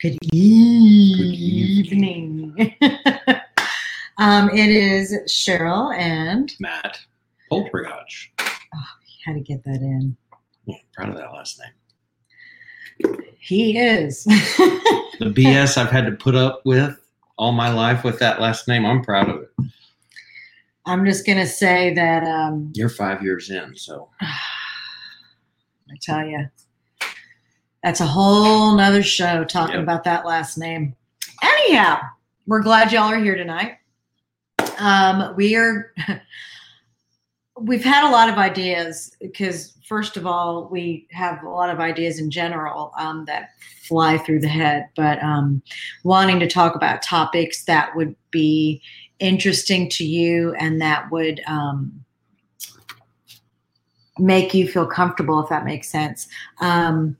Good evening. um, it is Cheryl and Matt Poltergotch. how to get that in. Yeah, proud of that last name. He is. The BS I've had to put up with all my life with that last name, I'm proud of it. I'm just gonna say that um, You're five years in, so I tell you, that's a whole nother show talking Yep. about that last name. Anyhow, we're glad y'all are here tonight. Um, we are. We've had a lot of ideas because, first of all, we have a lot of ideas in general um, that fly through the head, but um, wanting to talk about topics that would be interesting to you and that would um, make you feel comfortable, if that makes sense. Um,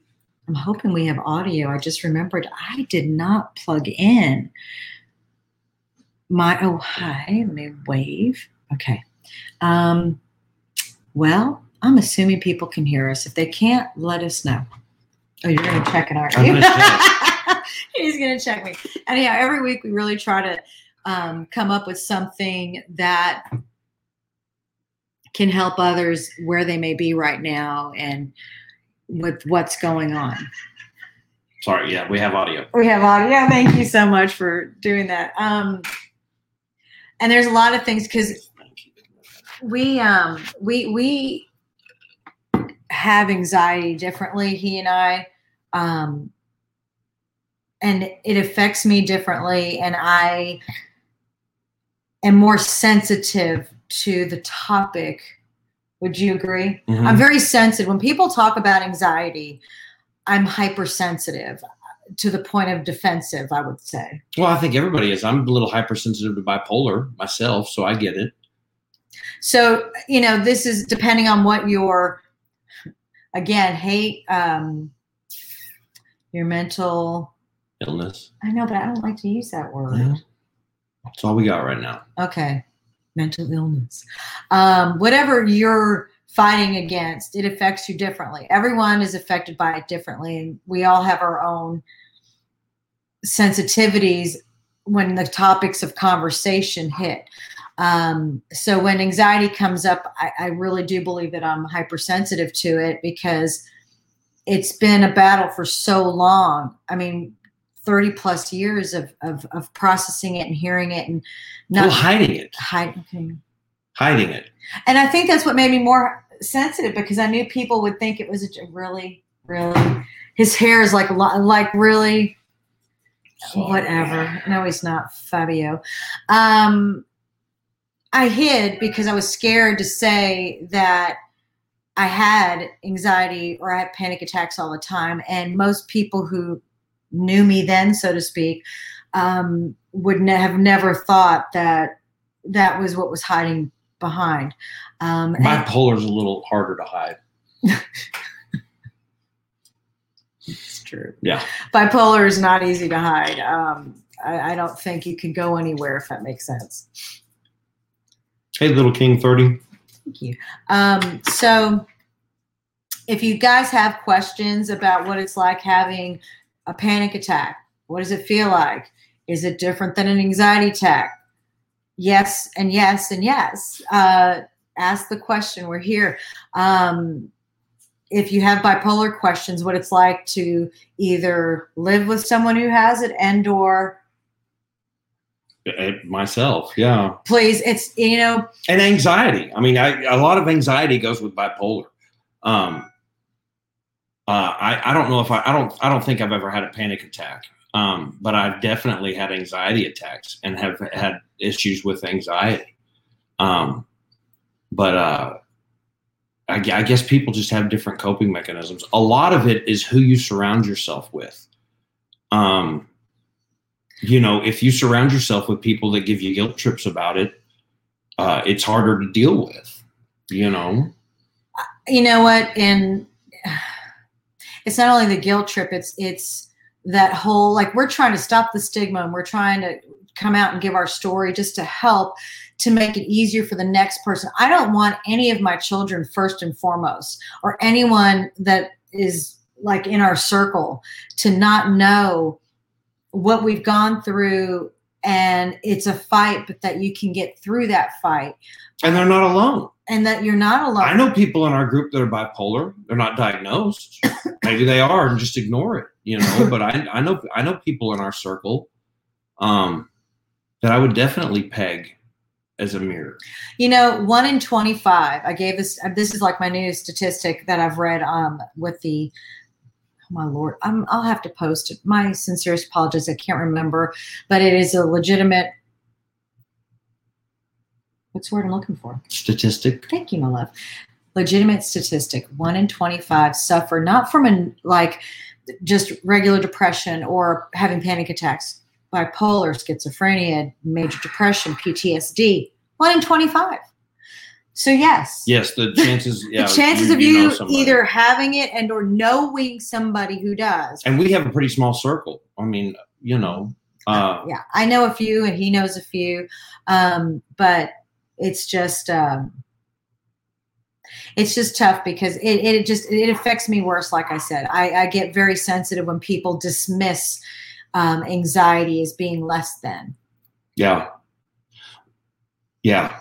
I'm hoping we have audio. I just remembered I did not plug in my. Oh, hi. Let me wave. Okay. Um, well, I'm assuming people can hear us. If they can't, let us know. Oh, you're going to check it, aren't you? gonna He's going to check me. Anyhow, every week we really try to um, come up with something that can help others where they may be right now and with what's going on. sorry. Yeah, we have audio. We have audio. Yeah, thank you so much for doing that. Um, and there's a lot of things because we um we we have anxiety differently he and i um and it affects me differently and i am more sensitive to the topic would you agree Mhm. i'm very sensitive when people talk about anxiety i'm hypersensitive to the point of defensive i would say Well, I think everybody is. I'm a little hypersensitive to bipolar myself, so I get it. So, you know, this is depending on what your, again, hate, um, your mental, Illness. I know, but I don't like to use that word. Yeah. That's all we got right now. Okay. Mental illness. Um, whatever you're fighting against, it affects you differently. Everyone is affected by it differently. And we all have our own sensitivities when the topics of conversation hit. Um, so when anxiety comes up, I, I really do believe that I'm hypersensitive to it because it's been a battle for so long. I mean, 30 plus years of, of, of processing it and hearing it and not well, hiding it. hide. Okay. Hiding it. And I think that's what made me more sensitive because I knew people would think it was a, really, really. His hair is like like really Sorry. whatever. No, he's not Fabio. Um, I hid because I was scared to say that I had anxiety or I had panic attacks all the time. And most people who knew me then, so to speak, um, would ne- have never thought that that was what was hiding behind. Um, and- Bipolar is a little harder to hide. It's true. Yeah. Bipolar is not easy to hide. Um, I, I don't think you can go anywhere if that makes sense. Hey, little King 30. Thank you. Um, so, if you guys have questions about what it's like having a panic attack, what does it feel like? Is it different than an anxiety attack? Yes, and yes, and yes. Uh, ask the question. We're here. Um, if you have bipolar questions, what it's like to either live with someone who has it and or Uh, Myself, yeah. please, it's you know and anxiety. I mean, I, a lot of anxiety goes with bipolar. Um, uh, I, I don't know if I, I don't, I don't think I've ever had a panic attack. Um, but I've definitely had anxiety attacks and have had issues with anxiety. Um, but uh, I, I guess people just have different coping mechanisms. A lot of it is who you surround yourself with. Um, you know, if you surround yourself with people that give you guilt trips about it, uh, it's harder to deal with. You know, you know what and it's not only the guilt trip it's it's that whole like we're trying to stop the stigma and we're trying to come out and give our story just to help to make it easier for the next person. I don't want any of my children first and foremost or anyone that is like in our circle to not know what we've gone through and it's a fight but that you can get through that fight. And they're not alone. And that you're not alone. I know people in our group that are bipolar. They're not diagnosed. Maybe they are and just ignore it you know but i i know i know people in our circle um that i would definitely peg as a mirror. You know one in 25 i gave this this is like my new statistic that i've read um with the oh my lord. I'm, i'll have to post it. My sincerest apologies. I can't remember but it is a legitimate what's the word i'm looking for? Statistic. Thank you my love. Legitimate statistic. One in 25 suffer not from a like just regular depression or having panic attacks bipolar schizophrenia major depression ptsd one in 25 so yes. Yes the chances yeah the chances you- of you you, know either having it and or knowing somebody who does. And we have a pretty small circle. I mean you know uh yeah i know a few and he knows a few um but it's just um it's just tough because it, it just it affects me worse like i said. I, I get very sensitive when people dismiss um, anxiety as being less than. Yeah. Yeah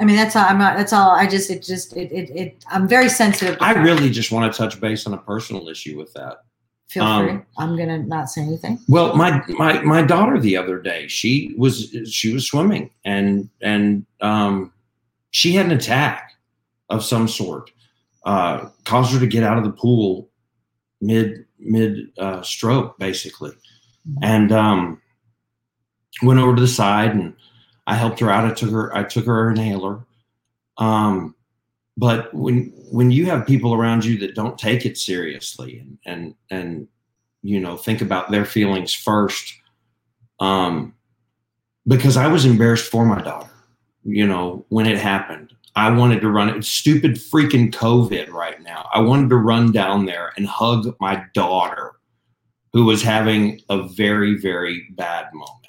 i mean that's all i'm not that's all i just it just it, it, it i'm very sensitive i that. really just want to touch base on a personal issue with that. Feel um, free i'm gonna not say anything. Well, my my my daughter the other day, she was she was swimming and and um, she had an attack of some sort, uh, caused her to get out of the pool mid mid uh, stroke basically, and um, went over to the side and I helped her out. I took her I took her inhaler. Um, but when when you have people around you that don't take it seriously and and and you know think about their feelings first um because i was embarrassed for my daughter you know when it happened i wanted to run it stupid freaking covid right now i wanted to run down there and hug my daughter who was having a very very bad moment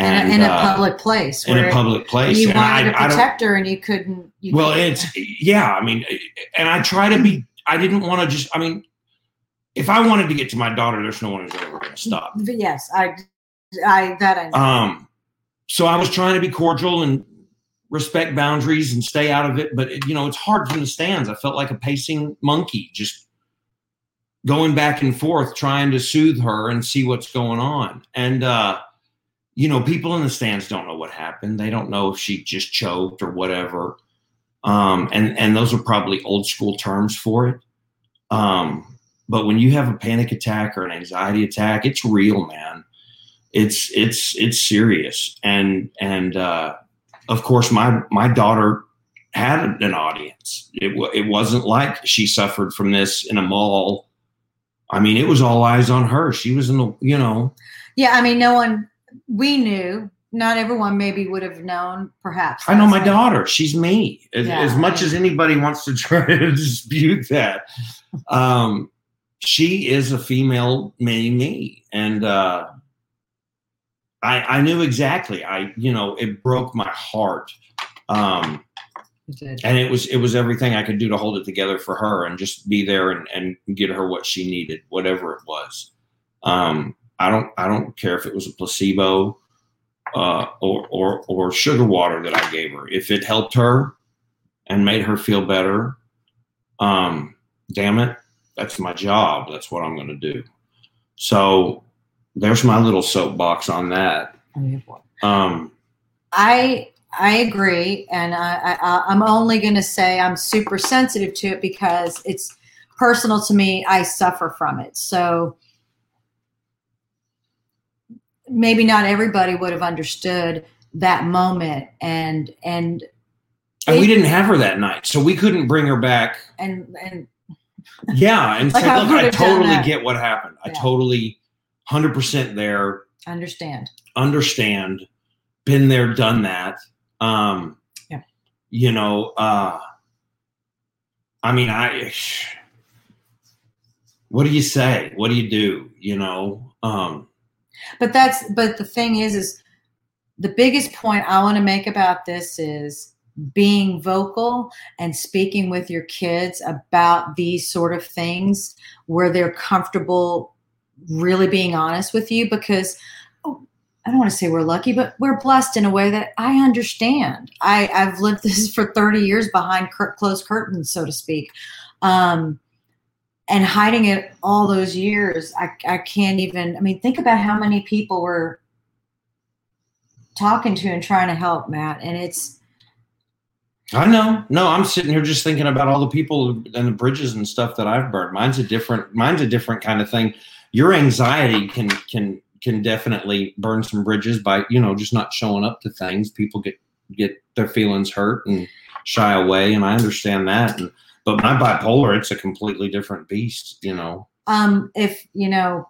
and in a uh, public place in a public place you And wanted I don't- protect her and you couldn't you well couldn't. it's yeah i mean and i try to be i didn't want to just i mean if i wanted to get to my daughter there's no one who's ever going to stop But yes i i that i know. um so i was trying to be cordial and respect boundaries and stay out of it but it, you know it's hard from the stands i felt like a pacing monkey just going back and forth trying to soothe her and see what's going on and uh you know people in the stands don't know what happened. They don't know if she just choked or whatever. Um and and those are probably old school terms for it. Um but when you have a panic attack or an anxiety attack it's real man. It's it's it's serious. And and uh of course my my daughter had an audience. It, wa- it wasn't like she suffered from this in a mall. I mean it was all eyes on her. She was in the you know. Yeah i mean no one we knew not everyone maybe would have known perhaps i know my daughter she's me. As, Yeah, as much I- as anybody wants to try to dispute that um she is a female mini me. And uh i i knew exactly. I you know it broke my heart. Um It and it was it was everything I could do to hold it together for her and just be there and, and get her what she needed, whatever it was. Um, I don't I don't care if it was a placebo uh, or or or sugar water that I gave her. If it helped her and made her feel better, um, damn it, that's my job. That's what I'm going to do. So there's my little soapbox on that. Um, I I agree, and I, I I'm only going to say I'm super sensitive to it because it's personal to me. I suffer from it, so maybe not everybody would have understood that moment, and and and we didn't have her that night, so we couldn't bring her back and and Yeah, and Like, so I look, I totally get what happened. I totally, hundred percent there, understand. understand, been there, done that. Um, Yeah. you know, uh, I mean, I. What do you say? What do you do? You know, um, But that's but the thing is is the biggest point I want to make about this is being vocal and speaking with your kids about these sort of things where they're comfortable really being honest with you because oh, I don't want to say we're lucky, but we're blessed in a way that I understand. I, I've lived this for 30 years behind cur- closed curtains, so to speak. Um, and hiding it all those years, I, I can't even, I mean, think about how many people were talking to and trying to help, Matt. And it's, I know. No, I'm sitting here just thinking about all the people and the bridges and stuff that I've burned. Mine's a different mine's a different kind of thing. Your anxiety can can can definitely burn some bridges by, you know, just not showing up to things. People get get their feelings hurt and shy away and I understand that. And but my bipolar, it's a completely different beast, you know. um, if, you know,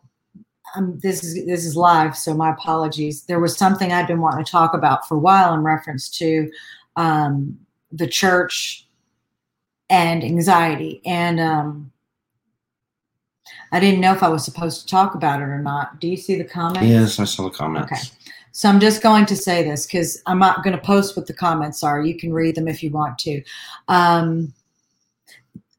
um, this is this is live, so my apologies. There was something I'd been wanting to talk about for a while in reference to um, the church and anxiety, and um, I didn't know if I was supposed to talk about it or not. Do you see the comments? Yes, I saw the comments. Okay. So I'm just going to say this because I'm not going to post what the comments are. You can read them if you want to. Um,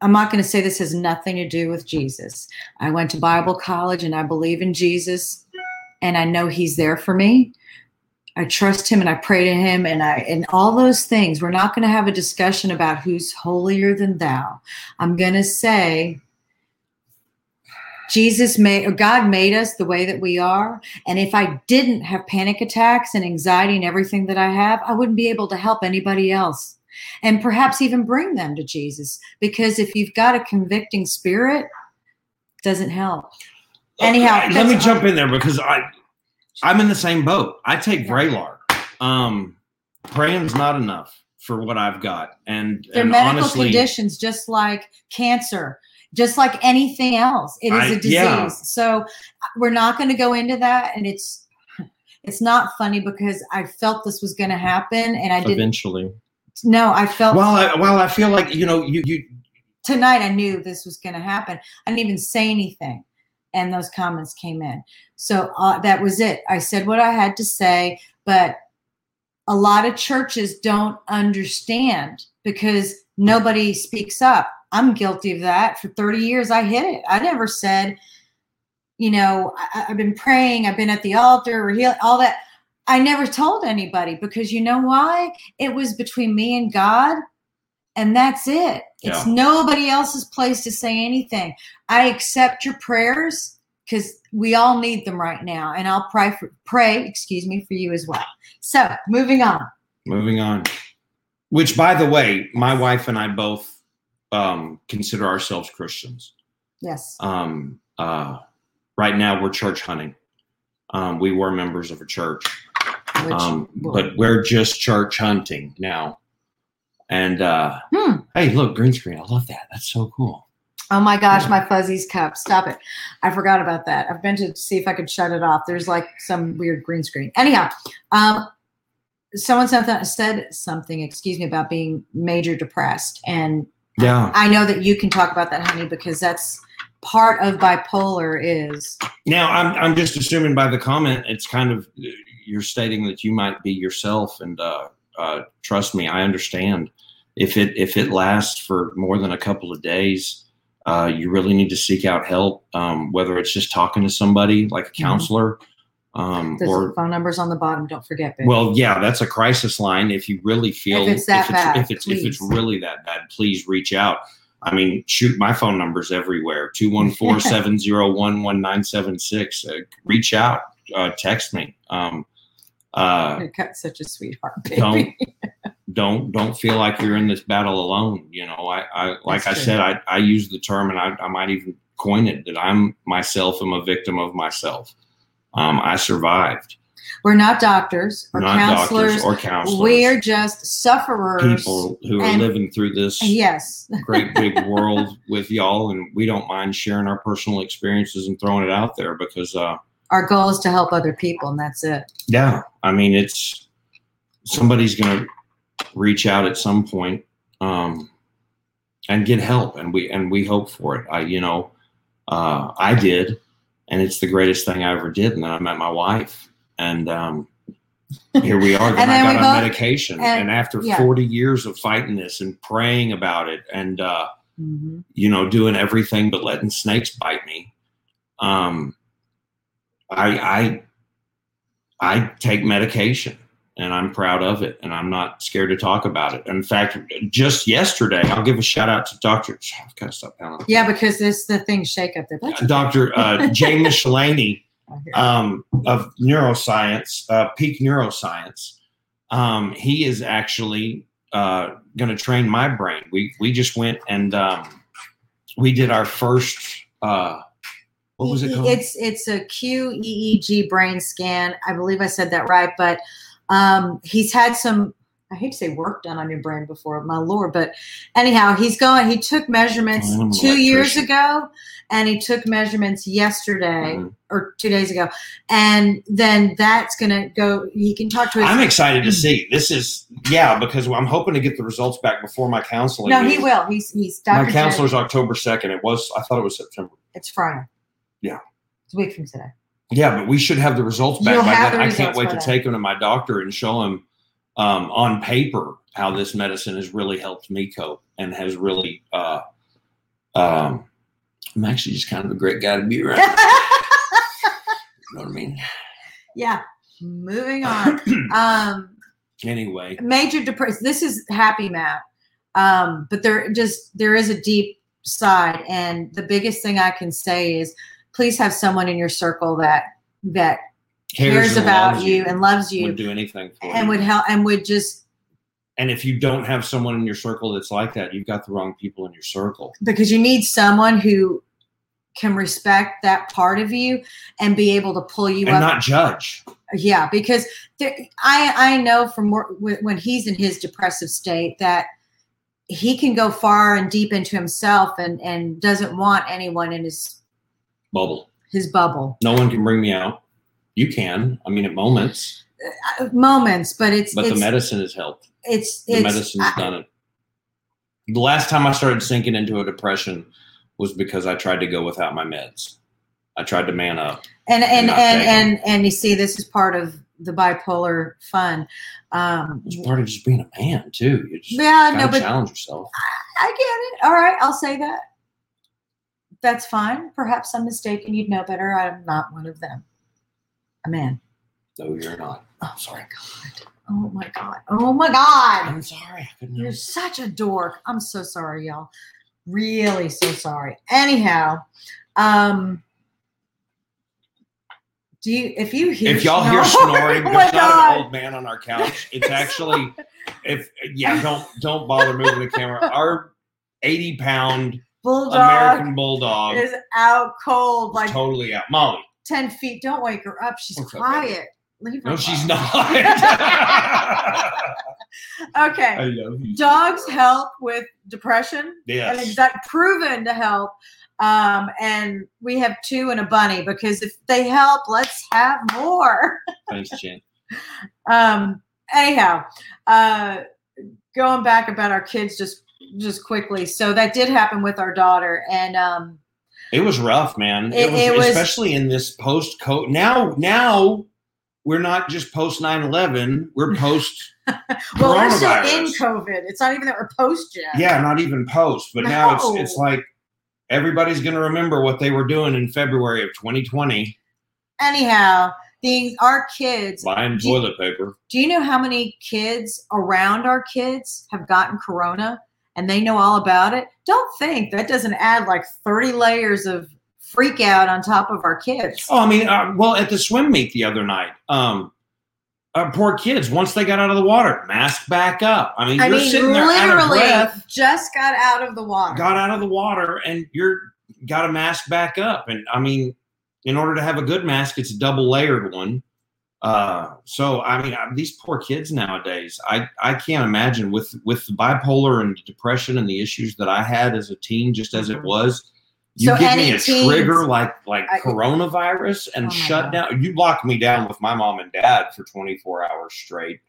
I'm not going to say this has nothing to do with Jesus. I went to Bible college and I believe in Jesus and I know he's there for me. I trust him and I pray to him and I and all those things. We're not going to have a discussion about who's holier than thou. I'm going to say Jesus made or God made us the way that we are. And if I didn't have panic attacks and anxiety and everything that I have, I wouldn't be able to help anybody else and perhaps even bring them to Jesus. Because if you've got a convicting spirit, it doesn't help. Anyhow, let me jump in there because I I'm in the same boat. I take Vraylar. Um praying's not enough for what I've got. And, They're and medical honestly, conditions just like cancer, just like anything else. It is I- a disease. yeah. So we're not going to go into that. And it's it's not funny because I felt this was going to happen, and I didn't. eventually. No, I felt Well, I, well, I feel like you know you you tonight. I knew this was going to happen. I didn't even say anything, and those comments came in. So uh, that was it. I said what I had to say, but a lot of churches don't understand because nobody speaks up. I'm guilty of that. For 30 years, I hid it. I never said, you know, I, I've been praying, I've been at the altar, or heal, all that. I never told anybody because you know why? It was between me and God, and that's it. It's nobody else's place to say anything. I accept your prayers because we all need them right now, and I'll pray for pray, excuse me, for you as well. So moving on. moving on. Which, by the way, my wife and I both um, consider ourselves Christians. Yes. Um, uh, right now, we're church hunting. Um, we were members of a church, Which, um, well, but we're just church hunting now. And uh, Hmm. hey, look, green screen! I love that. That's so cool. oh my gosh, my fuzzies cup. Stop it. I forgot about that. I've been to see if I could shut it off. There's like some weird green screen. Anyhow, um, someone said, said something, excuse me, about being major depressed. And Yeah. I know that you can talk about that, honey, because that's part of bipolar is Now, I'm I'm just assuming by the comment, it's kind of you're stating that you might be yourself, and uh, uh, trust me, I understand. If it if it lasts for more than a couple of days, uh, you really need to seek out help. Um, whether it's just talking to somebody like a Mhm. counselor, um, there's or phone numbers on the bottom. Don't forget. babe. well, yeah, that's a crisis line. If you really feel it's that bad, if it's if it's really that bad, please reach out. I mean, shoot, my phone number's everywhere 214-701-1976. Uh, reach out, uh, text me. Um, uh, You're cut- such a sweetheart, baby. don't don't don't feel like you're in this battle alone. You know, I, I like That's I true. said, I, I use the term, and I, I might even coin it that I'm myself am a victim of myself. Um, I survived. We're not doctors or not counselors. doctors or counselors. We're just sufferers. people who are living through this Yes. great big world with y'all, and we don't mind sharing our personal experiences and throwing it out there because, uh, Our goal is to help other people, and that's it. yeah, I mean, it's somebody's gonna reach out at some point um, and get help, and we and we hope for it. I, you know, uh, I did, and it's the greatest thing I ever did. And then I met my wife, and um, here we are. Then, And I then got we on both- medication, and- and, after yeah. 40 years of fighting this and praying about it, and uh, Mhm. you know, doing everything but letting snakes bite me. Um, I I I take medication and I'm proud of it and I'm not scared to talk about it. In fact, just yesterday, I'll give a shout out to Dr. I've got to stop pounding. Yeah, because this the thing shake up there. That's Dr. Uh, Jay um, of neuroscience, uh, peak neuroscience. Um, he is actually uh, going to train my brain. We we just went and um, we did our first. Uh, what was it called? It's it's a QEEG brain scan. I believe I said that right, but um, he's had some. I hate to say work done on your brain before, my lord, but anyhow, he's going. He took measurements Oh, two years ago, and he took measurements yesterday Mhm. or two days ago, and then that's gonna go. He can talk to his. I'm excited to see. This is yeah because I'm hoping to get the results back before my counseling. no, he will. He's he's Dr. My counselor's October second. It was I thought it was September. It's Friday. Yeah. it's a week from today. Yeah, but we should have the results back You'll by then. the I can't wait to then. take him to my doctor and show him um, on paper how this medicine has really helped me cope and has really. Uh, um, I'm actually just kind of a great guy to be around. you know what I mean? yeah. Moving on. um, Anyway, major depression. This is happy Matt, um, but there just there is a deep side, and the biggest thing I can say is please have someone in your circle that that cares, and about loves you, and loves you would do anything for and you. would help and would just And if you don't have someone in your circle that's like that, you've got the wrong people in your circle. because you need someone who can respect that part of you and be able to pull you and up not judge. yeah because there, i i know from when he's in his depressive state that he can go far and deep into himself and and doesn't want anyone in his Bubble. his bubble No one can bring me out. You can. I mean, at moments, Uh, moments but it's but it's the medicine has helped. it's The it's medicine has I- done it. The last time I started sinking into a depression was because I tried to go without my meds. I tried to man up. and and not and and and you see this is part of the bipolar fun um It's part of just being a man too. You just yeah no but challenge yourself. I get it. All right, I'll say that. That's fine. Perhaps I'm mistaken. You'd know better. I'm not one of them. A man. No, you're not. Oh my god. Oh my god. Oh my god. I'm sorry. You're such a dork. I'm so sorry, y'all. Really so sorry. Anyhow, um do you if you hear If y'all hear snoring, oh there's not an old man on our couch. It's actually, if yeah, don't don't bother moving the camera. Our 80 pound Bulldog American bulldog is out cold, like totally out. Molly, 10 feet. Don't wake her up. She's What's up, quiet. Leave her no, she's not. Okay. I love you. Dogs help with depression and Yes. exact proven to help. Um, and we have two and a bunny because if they help, let's have more. Thanks, Jen. Um, anyhow, uh, going back about our kids just just quickly. So that did happen with our daughter, and um, It was rough, man. It, It- was, it was- especially in this post code. Now, now we're not just post 9-11, we're post well, we're still in COVID. It's not even that we're post yet. yeah, not even post, but now it's it's like everybody's gonna remember what they were doing in February of 2020, Anyhow, the our kids. buying you- toilet paper. Do you know how many kids around our kids have gotten corona and they know all about it? Don't think that doesn't add like 30 layers of freak out on top of our kids. Oh, I mean, uh, well, at the swim meet the other night, um, uh, poor kids. Once they got out of the water, mask back up. I mean, I you're mean, sitting there literally breath. just got out of the water. got out of the water and you're got a mask back up and i mean in order to have a good mask it's a double layered one uh so i mean I- these poor kids nowadays i i can't imagine with with the bipolar and depression and the issues that i had as a teen just as it Mhm. was you So give me a teens- trigger like like I- coronavirus and Oh shut God. down you lock me down with my mom and dad for 24 hours straight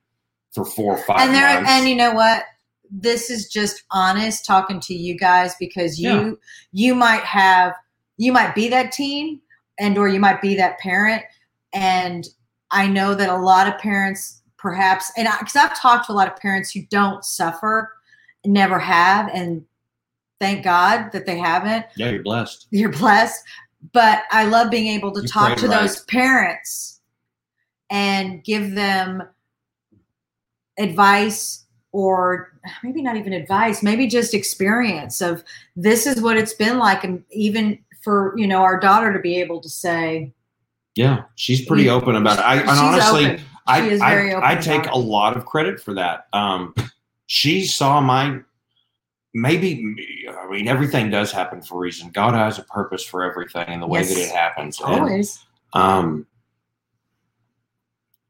for four or five and there months. and you know what? This is just honest talking to you guys because you Yeah. you might have you might be that teen and or you might be that parent and I know that a lot of parents perhaps and because I've talked to a lot of parents who don't suffer never have and thank God that they haven't. Yeah you're blessed. You're blessed. But I love being able to You talk to right. those parents and give them advice or maybe not even advice, maybe just experience of this is what it's been like and even for, you know, our daughter to be able to say Yeah, she's pretty open about it. I, and she's honestly, open. I, She is very I, I take it. a lot of credit for that. Um, she saw my maybe. I mean, everything does happen for a reason. God has a purpose for everything and the way that it happens. And, always. um,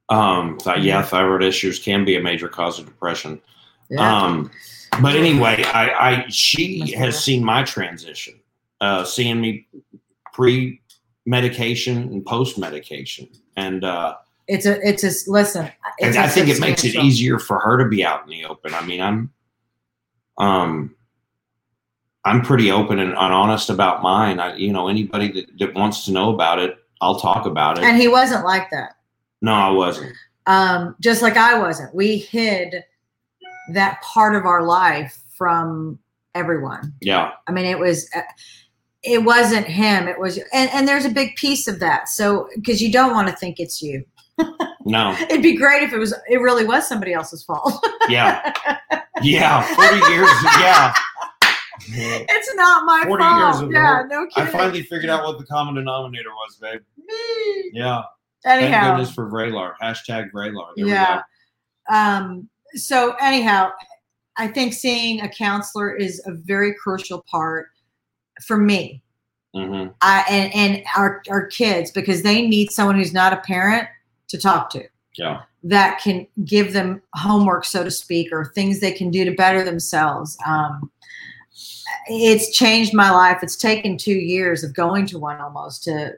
um, th- yeah, thyroid issues can be a major cause of depression. Yeah. Um, but anyway, I, I she has seen my transition, uh, seeing me pre medication and post medication, and uh, it's a it's a listen. and It's think it makes it easier for her to be out in the open. I mean, I'm, um, I'm pretty open and, and honest about mine. I, you know, anybody that, that wants to know about it, I'll talk about it. And he wasn't like that. no, I wasn't. um, just like I wasn't. We hid that part of our life from everyone. Yeah, I mean, it was uh, it wasn't him. It was, and and there's a big piece of that. So because you don't want to think it's you. no, It'd be great if it was. It really was somebody else's fault. yeah, yeah. Forty years. Yeah. it's not my 40 fault. years yeah, no I finally figured out what the common denominator was, babe. Me. Yeah. anyhow Thank goodness for Vraylar. Hashtag Vraylar. There yeah. Um, so anyhow, I think seeing a counselor is a very crucial part for me. Mhm. I, and, and our, our kids because they need someone who's not a parent to talk to Yeah. that can give them homework, so to speak, or things they can do to better themselves. Um, it's changed my life. It's taken two years of going to one almost to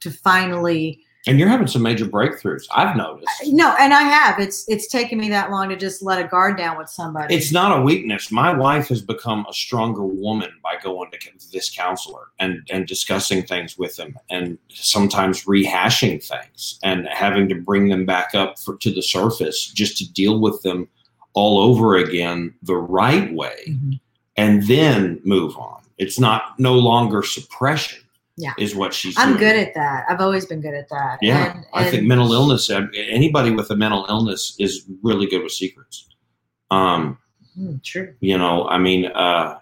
to finally And you're having some major breakthroughs. I've noticed. no, and I have. It's it's taken me that long to just let a guard down with somebody. It's not a weakness. My wife has become a stronger woman by going to this counselor and and discussing things with him, and sometimes rehashing things and having to bring them back up for, to the surface just to deal with them all over again the right way. Mhm. and then move on. It's not no longer suppression. Yeah. is what she's. I'm doing. good at that. I've always been good at that. Yeah, And- I think mental illness. Anybody with a mental illness is really good with secrets. Um, Mm, true. you know, I mean, uh,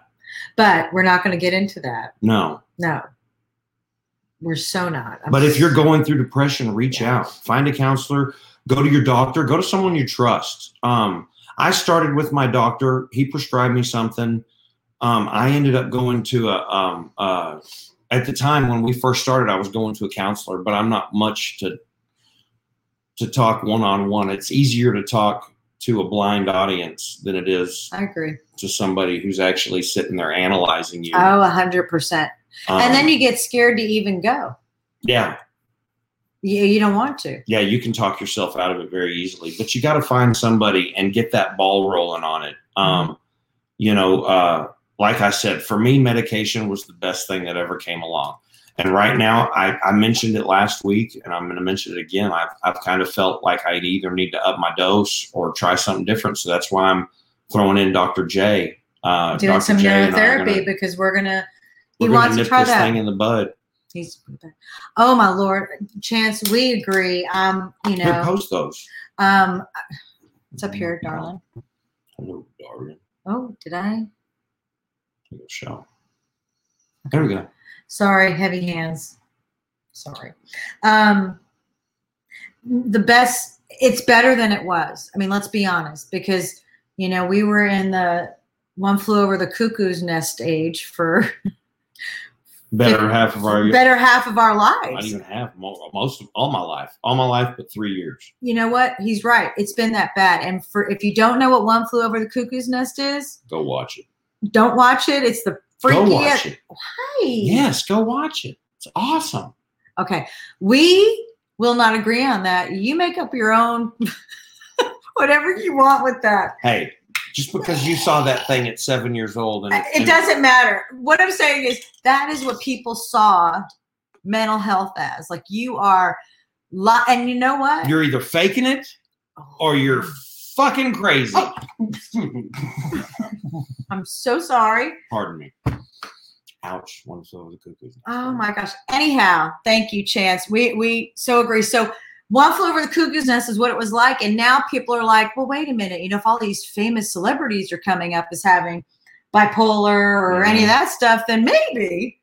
But we're not going to get into that. no. No. We're so not. I'm But if you're going through depression, reach out, find a counselor, go to your doctor, go to someone you trust. Um, I started with my doctor. He prescribed me something. Um, I ended up going to a, um, uh, at the time when we first started, I was going to a counselor, but I'm not much to, to talk one on one. It's easier to talk to a blind audience than it is I agree. to somebody who's actually sitting there analyzing you. Oh, a hundred percent. And then Um, you get scared to even go. yeah, You, you don't want to. yeah, you can talk yourself out of it very easily, but you got to find somebody and get that ball rolling on it. Um, you know, uh, like I said, for me, medication was the best thing that ever came along. And right now, I, I mentioned it last week, and I'm going to mention it again. I've, I've kind of felt like I either need to up my dose or try something different. So that's why I'm throwing in Dr. J. Uh, Doing Dr. some J and I are neurotherapy gonna- because we're gonna. He gonna wants to try this that. thing in the bud. He's, oh my lord, Chance, we agree. Um, you know, post those. um, it's up here, darling. Hello, darling. Oh, did I? A shot. There we go. Sorry, heavy hands. Sorry. Um, the best. It's better than it was. I mean, let's be honest, because you know we were in the one flew over the cuckoo's nest age for Better half of our better half of our lives. Not even half, most of all my life, all my life, but three years. You know what? He's right. It's been that bad. And for if you don't know what one flew over the cuckoo's nest is, Go watch it. Don't watch it. It's the freakiest. Go watch it. Why? Yes, go watch it. It's awesome. Okay. We will not agree on that. You make up your own whatever you want with that. Hey, just because you saw that thing at seven years old, and uh, It and doesn't matter. What I'm saying is that is what people saw mental health as. Like you are li- and you know what? You're either faking it or you're fucking crazy. Oh. I'm so sorry. Pardon me. Ouch! One flew over the cuckoo's. nest. Oh my gosh. Anyhow, thank you, Chance. We we so agree. So one flew over the cuckoo's nest is what it was like, and now people are like, well, wait a minute. You know, if all these famous celebrities are coming up as having bipolar or mm-hmm. any of that stuff, then maybe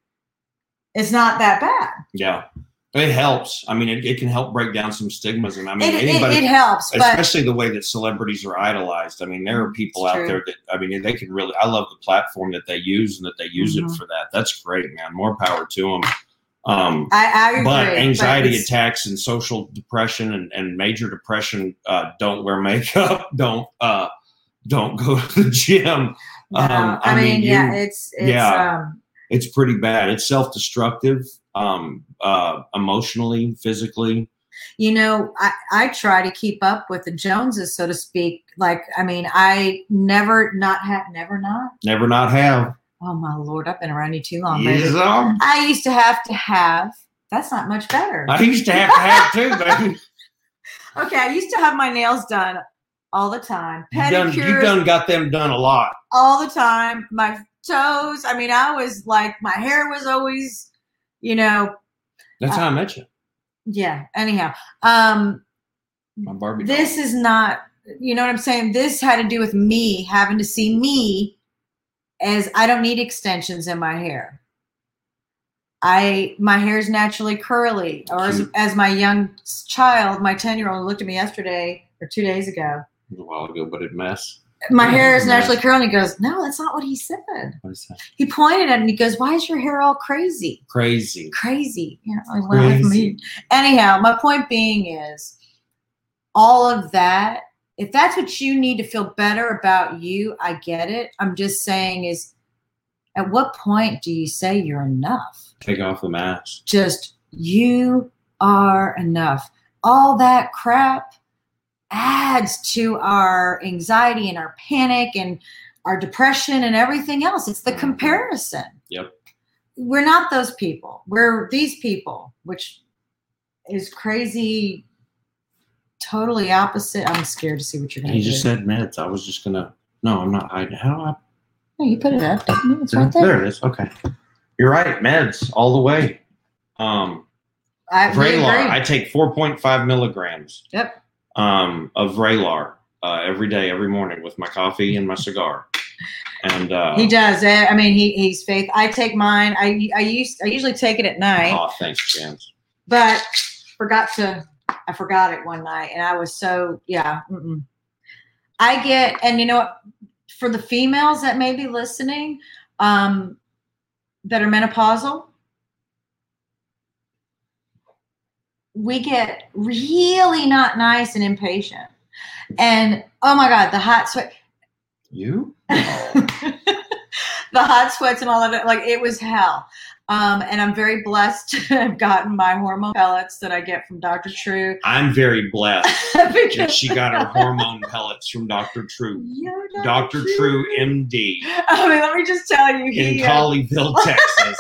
it's not that bad. Yeah, it helps. I mean, it, it can help break down some stigmas, and I mean, It, it, anybody, it helps, but especially the way that celebrities are idolized. I mean, there are people out true. there that I mean, they can really. I love the platform that they use and that they use Mhm. it for that. That's great, man. More power to them. Um, I, I agree. but anxiety it's- attacks and social depression and, and major depression uh, don't wear makeup. Don't uh, don't go to the gym. no, um, I, I mean, mean, yeah, it's it's yeah. um It's pretty bad. It's self destructive. Um, uh, emotionally, physically. you know, I, I try to keep up with the Joneses, so to speak. Like, I mean, I never not have never not. Never not have. Oh my lord, I've been around you too long. Yes, um, I used to have to have. That's not much better. I used to have to have too, baby. Okay, I used to have my nails done all the time, You done, pedicures you done got them done a lot. all the time. My toes. I mean, I was like, my hair was always, you know, That's how I met you. yeah. Anyhow, um, My Barbie. this is not. You know what I'm saying? This had to do with me having to see me as I don't need extensions in my hair. I my hair is naturally curly, or as, as my young child, my ten year old looked at me yesterday or two days ago. a while ago, but it mess. My hair is naturally curly. And he goes, No, that's not what he said. What is that? He pointed at it and he goes, Why is your hair all crazy? Crazy. Crazy. You know, like, well, Crazy. Anyhow, my point being is all of that, if that's what you need to feel better about you, I get it. I'm just saying is at what point do you say you're enough? Take off the mask. just you are enough. All that crap adds to our anxiety and our panic and our depression and everything else. It's the Mhm. comparison. Yep. We're not those people. We're these people, which is crazy, totally opposite. I'm scared to see what you're going to He do. just said meds. I was just gonna. No, I'm not. I, how do I? No, you put it up. It's right there. There it is. Okay. You're right. Meds all the way. Um, I, Vraylar. I take 4.5 milligrams Yep. Um, of Vraylar uh, every day, every morning with my coffee and my cigar. And uh, He does. I mean, he, he's faith. I take mine. I I used I usually take it at night. oh, thanks, Jans. but forgot to i forgot it one night and i was so yeah mm-mm. i get and you know what for the females that may be listening um that are menopausal we get really not nice and impatient and oh my god the hot sweat You? the hot sweats and all of it like it was hell um, and i'm very blessed to have gotten my hormone pellets that i get from dr true I'm very blessed that because she got her hormone pellets from Dr. True. You're Dr. True, MD, I mean, let me just tell you, in he, uh, Colleyville, Texas.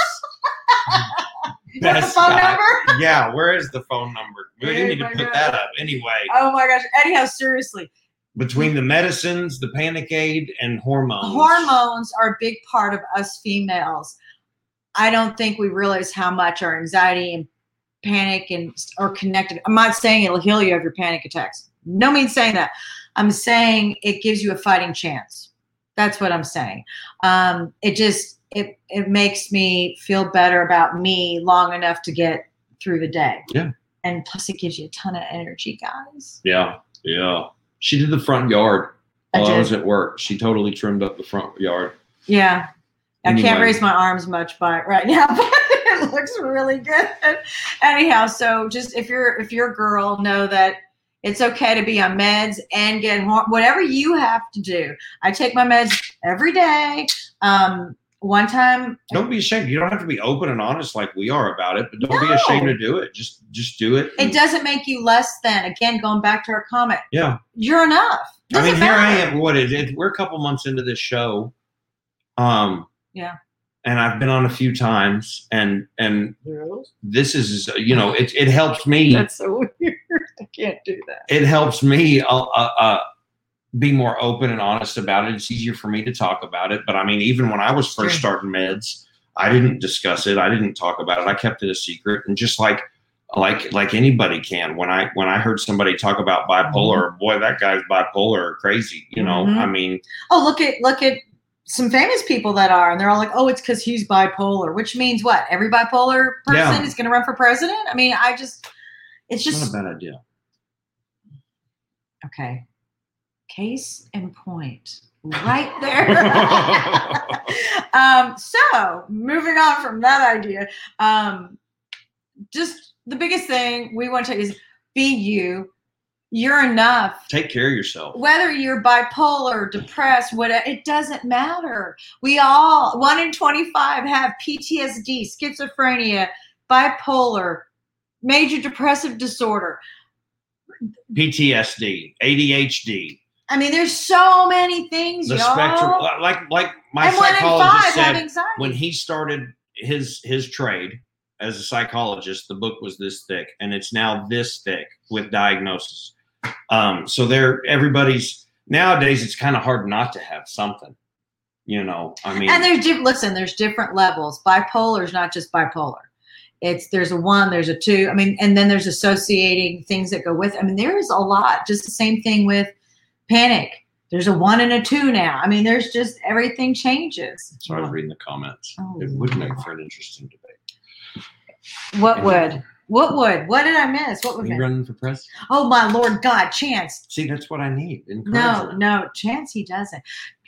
You got the phone guy. number. Yeah, where is the phone number? We Oh need to put God. that up. Anyway, Oh my gosh! Anyhow, seriously, between the medicines, the panic aid, and hormones. hormones are a big part of us females. I don't think we realize how much our anxiety and panic and are connected. I'm not saying it'll heal you of your panic attacks. No means saying that. I'm saying it gives you a fighting chance. That's what I'm saying. Um, it just it it makes me feel better about me long enough to get through the day. Yeah. And plus, it gives you a ton of energy, guys. Yeah, yeah. She did the front yard I while I, did. was at work. She totally trimmed up the front yard. Yeah. I can't raise my arms much by right now, but it looks really good. Anyhow, so just if you're if you're a girl, know that it's okay to be on meds and get whatever you have to do. I take my meds every day. Um, one time, Don't be ashamed. You don't have to be open and honest like we are about it, but don't be ashamed to do it. Just just do it. it doesn't make you less than. Again, going back to our comment, Yeah. you're enough. I mean, Doesn't here I am. What is it? We're a couple months into this show. Um. Yeah. And I've been on a few times, and and this is you know it it helps me. That's so weird. I can't do that. it helps me uh, uh, uh, be more open and honest about it. It's easier for me to talk about it. But I mean, even when I was first Sure. starting meds, I didn't discuss it. I didn't talk about it. I kept it a secret. And just like like like anybody can, when I when I heard somebody talk about bipolar, boy, that guy's bipolar or crazy. You know, Mhm. I mean, Oh, look at look at some famous people that are, and they're all like, "Oh, it's because he's bipolar," which means what? Every bipolar person Yeah. is going to run for president. I mean, I just, it's it's just not a bad idea. okay. Case in point, right there. um, so moving on from that idea, um, just the biggest thing we want to is be you. You're enough. Take care of yourself. whether you're bipolar, depressed, whatever, it doesn't matter. We all, one in 25 have PTSD, schizophrenia, bipolar, major depressive disorder. PTSD, ADHD, I mean, there's so many things, the y'all. spectrum. Like like my and psychologist five said, when he started his his trade as a psychologist, the book was this thick, and it's now this thick with diagnosis. Um, so there, everybody's nowadays. It's kind of hard not to have something. You know, I mean, and there's listen, there's different levels. Bipolar is not just bipolar. It's there's a one, there's a two. I mean, and then there's associating things that go with. I mean, there is a lot. Just the same thing with panic. There's a one and a two now. I mean, there's just everything changes. so I was reading the comments. Oh, it would make for an interesting debate. What would? What would? What did I miss? What would? you running for president? Oh my Lord, God, Chance. See, that's what I need. No, no, Chance. He doesn't.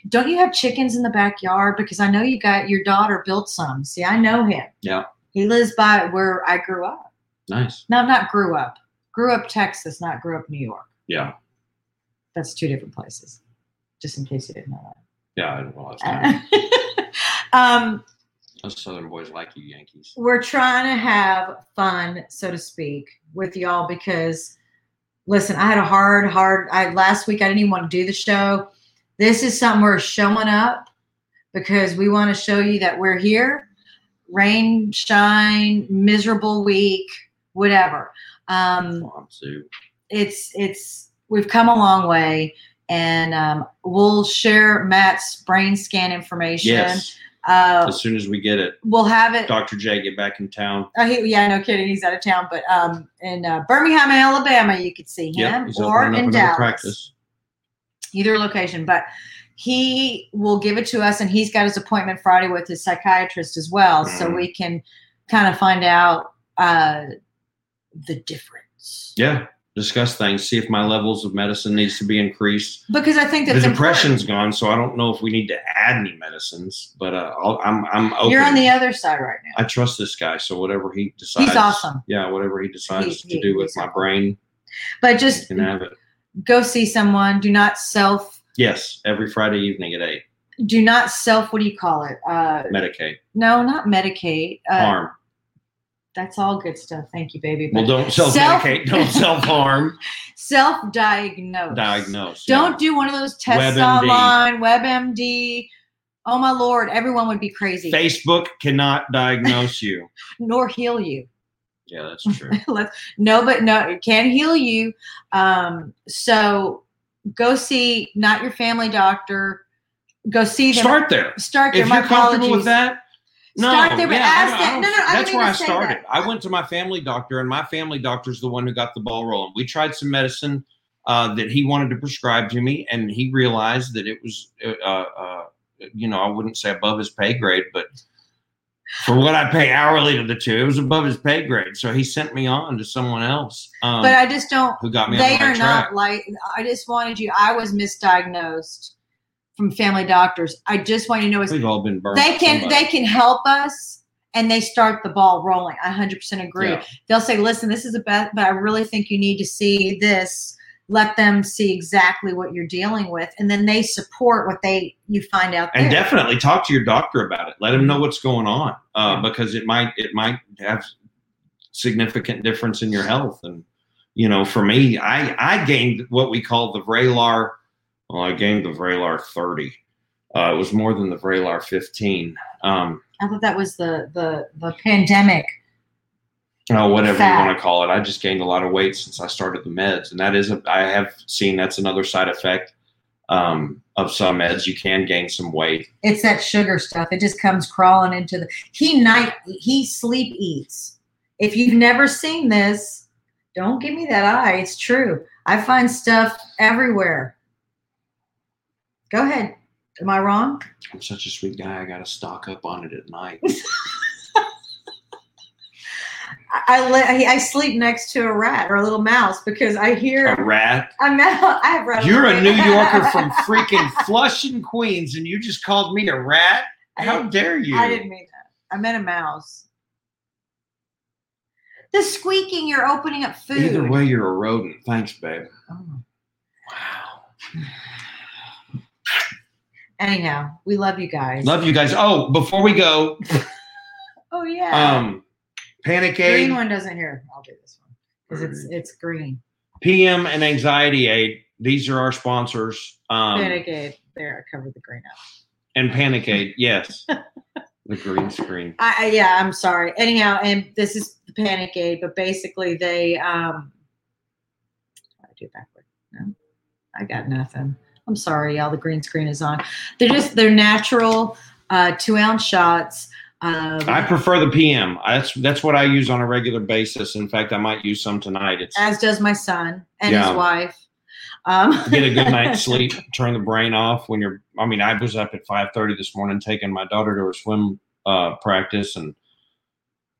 Don't you have chickens in the backyard? Because I know you got your daughter built some. See, I know him. Yeah. He lives by where I grew up. Nice. No, not grew up. Grew up Texas, not grew up New York. Yeah. That's two different places. Just in case you didn't know that. Yeah. I realize that. that. um, Those Southern boys like you, Yankees. we're trying to have fun, so to speak, with y'all because listen, I had a hard, hard I last week I didn't even want to do the show. This is something we're showing up because we want to show you that we're here. Rain, shine, miserable week, whatever. Um, it's it's we've come a long way and um, we'll share matt's brain scan information Yes. uh, As soon as we get it, we'll have it Dr. J get back in town. oh, he, yeah no kidding he's out of town but um, in uh, birmingham alabama you could see Yep. him He's or in dallas practice. either location but he will give it to us and he's got his appointment friday with his psychiatrist as well so Mhm. we can kind of find out uh, the difference Yeah. Discuss things. See if my levels of medicine needs to be increased. because i think that The depression's gone, so I don't know if we need to add any medicines. But uh, I'll, I'm I'm open. you're on the other side right now I trust this guy, so whatever he decides, he's awesome Yeah, whatever he decides He- to he- do with my awesome. brain, but just can have it. go see someone do not self Yes, every Friday evening at eight. do not self what do you call it uh Medicate, no not Medicaid. uh, harm. That's all good stuff thank you baby Well, don't self medicate. Don't self harm. self-diagnose Diagnose. don't yeah. do one of those tests WebMD. online webmd oh my lord everyone would be crazy Facebook cannot diagnose you. nor heal you Yeah, that's true. No but no it can heal you um so go see not your family doctor go see them Start there. start there If my you're comfortable with that, no, Start there, but yeah, ask I them- don't- no, no, that's where I started. that. I went to my family doctor, and my family doctor's the one who got the ball rolling. We tried some medicine uh, that he wanted to prescribe to me, and he realized that it was, uh, uh, you know, I wouldn't say above his pay grade, but for what I pay hourly to the two, it was above his pay grade. So he sent me on to someone else um, but i just don't who got me they the are track. not like i just wanted you i was misdiagnosed from family doctors i just want you to know We've all been burned. they can somebody. they can help us and they start the ball rolling i 100% agree Yeah. they'll say listen this is a best but i really think you need to see this let them see exactly what you're dealing with and then they support what they you find out and definitely talk to your doctor about it. Let him know what's going on, uh, because it might it might have significant difference in your health. And you know, for me, I I gained what we call the Vraylar. Well, I gained the Vraylar thirty. Uh, it was more than the Vraylar fifteen. Um, i thought that was the the the pandemic oh, whatever Fat. you want to call it. I just gained a lot of weight since I started the meds, and that is a, I have seen that's another side effect. Um, of some meds, you can gain some weight. It's that sugar stuff. It just comes crawling into the. He night he sleep eats. If you've never seen this, don't give me that eye. It's true. I find stuff everywhere. Go ahead. Am I wrong? I'm such a sweet guy. I got to stock up on it at night. I, I I sleep next to a rat or a little mouse because I hear a rat. I'm out. I have rat. You're a New Yorker from freaking Flushing, Queens, and you just called me a rat. How dare you? I didn't mean that. I meant a mouse. The squeaking, you're opening up food. Either way, you're a rodent. Thanks, babe. Oh. Wow. Anyhow, we love you guys. Love you guys. Oh, before we go, oh yeah. um, Panic aide. green one doesn't hear. I'll do this one because it's it's green. PM, and Anxiety Aide. These are our sponsors. Um, Panic Aide. There, I covered the green up. and Panic Aide. Yes, the green screen. I, yeah, I'm sorry. Anyhow, and this is the Panic Aide, but basically they um. I do it backward. No, I got nothing. I'm sorry, y'all. The green screen is on. They're just they're natural uh, two ounce shots. Um, I prefer the PM. That's that's what I use on a regular basis. In fact, I might use some tonight. It's as does my son and Yeah. his wife. Um, get a good night's sleep, turn the brain off when you're. I mean, I was up at five thirty this morning taking my daughter to her swim uh, practice, and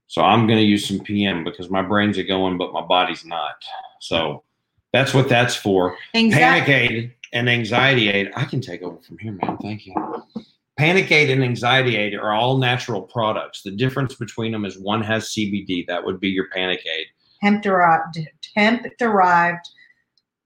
so I'm going to use some PM because my brains are going, but my body's not. So that's what that's for. Panic aide and anxiety aide. I can take over from here, man. Thank you. Panic aide and anxiety aide are all natural products. The difference between them is one has CBD. That would be your panic aide. hemp derived hemp derived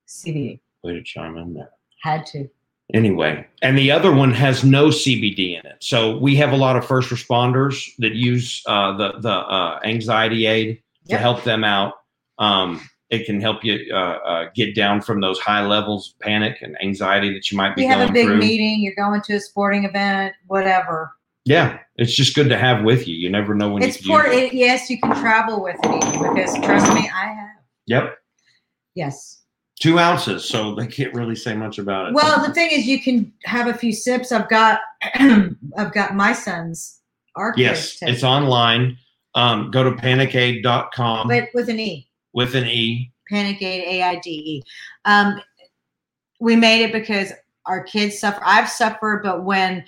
CBD. Way to chime in there. Had to. Anyway, and the other one has no CBD in it. So we have a lot of first responders that use uh, the the uh, anxiety aide to help them out. Um, it can help you uh, uh, get down from those high levels of panic and anxiety that you might be You have a big through. meeting. You're going to a sporting event. Whatever. Yeah, it's just good to have with you. You never know when It's you for it. Yes, you can travel with it because trust me, I have. Yep, Yes. two ounces, so they can't really say much about it. Well, the thing is, you can have a few sips. I've got, I've got my son's arc. yes, it's online. Um, go to panicaid.com but with an E. with an E. Panic Aide, A I D E. Um, we made it because our kids suffer. I've suffered, but when,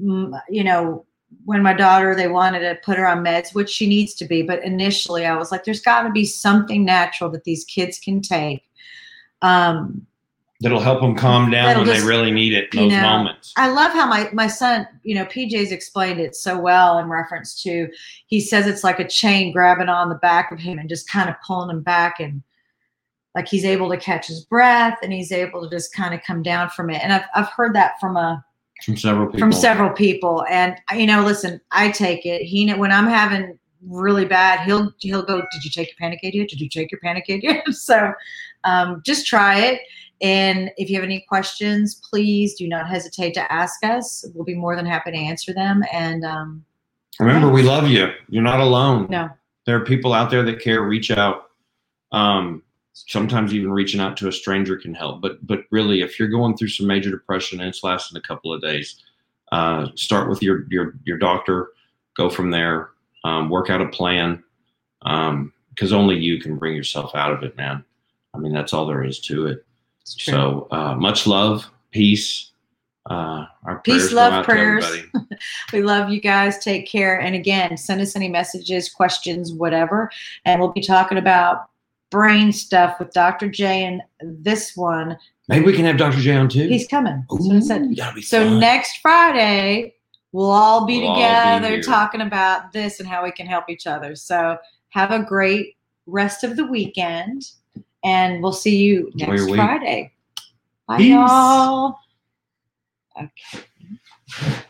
mm, you know, when my daughter, they wanted to put her on meds, which she needs to be. But initially, I was like, there's got to be something natural that these kids can take. Um, That'll help them calm down That'll when just- they really need it in those know, moments. I love how my my son, you know, PJ's explained it so well in reference to he says it's like a chain grabbing on the back of him and just kind of pulling him back and like he's able to catch his breath and he's able to just kind of come down from it. And I've I've heard that from a From several people. from several people. And you know, listen, I take it. He when I'm having really bad, he'll he'll go, Did you take your panic aide yet? Did you take your panic aide yet? so um, just try it. And if you have any questions, please do not hesitate to ask us. We'll be more than happy to answer them. And um, Remember, we love you. You're not alone. no, There are people out there that care. Reach out. Um, sometimes even reaching out to a stranger can help. But but really, if you're going through some major depression and it's lasting a couple of days, uh, start with your your your doctor. Go from there. Um, work out a plan. Because only you can bring yourself out of it, man. I mean, that's all there is to it. It's true. So uh, much love, peace. Uh, our Peace, love, prayers. we love you guys. Take care. And again, send us any messages, questions, whatever. And we'll be talking about brain stuff with Dr. J and this one. Maybe we can have Dr. J on too. He's coming. So Ooh, that'll So next Friday, we'll all be We'll all be together talking about this and how we can help each other. So have a great rest of the weekend, and we'll see you next your week. Friday. Bye, Peace. y'all. Okay.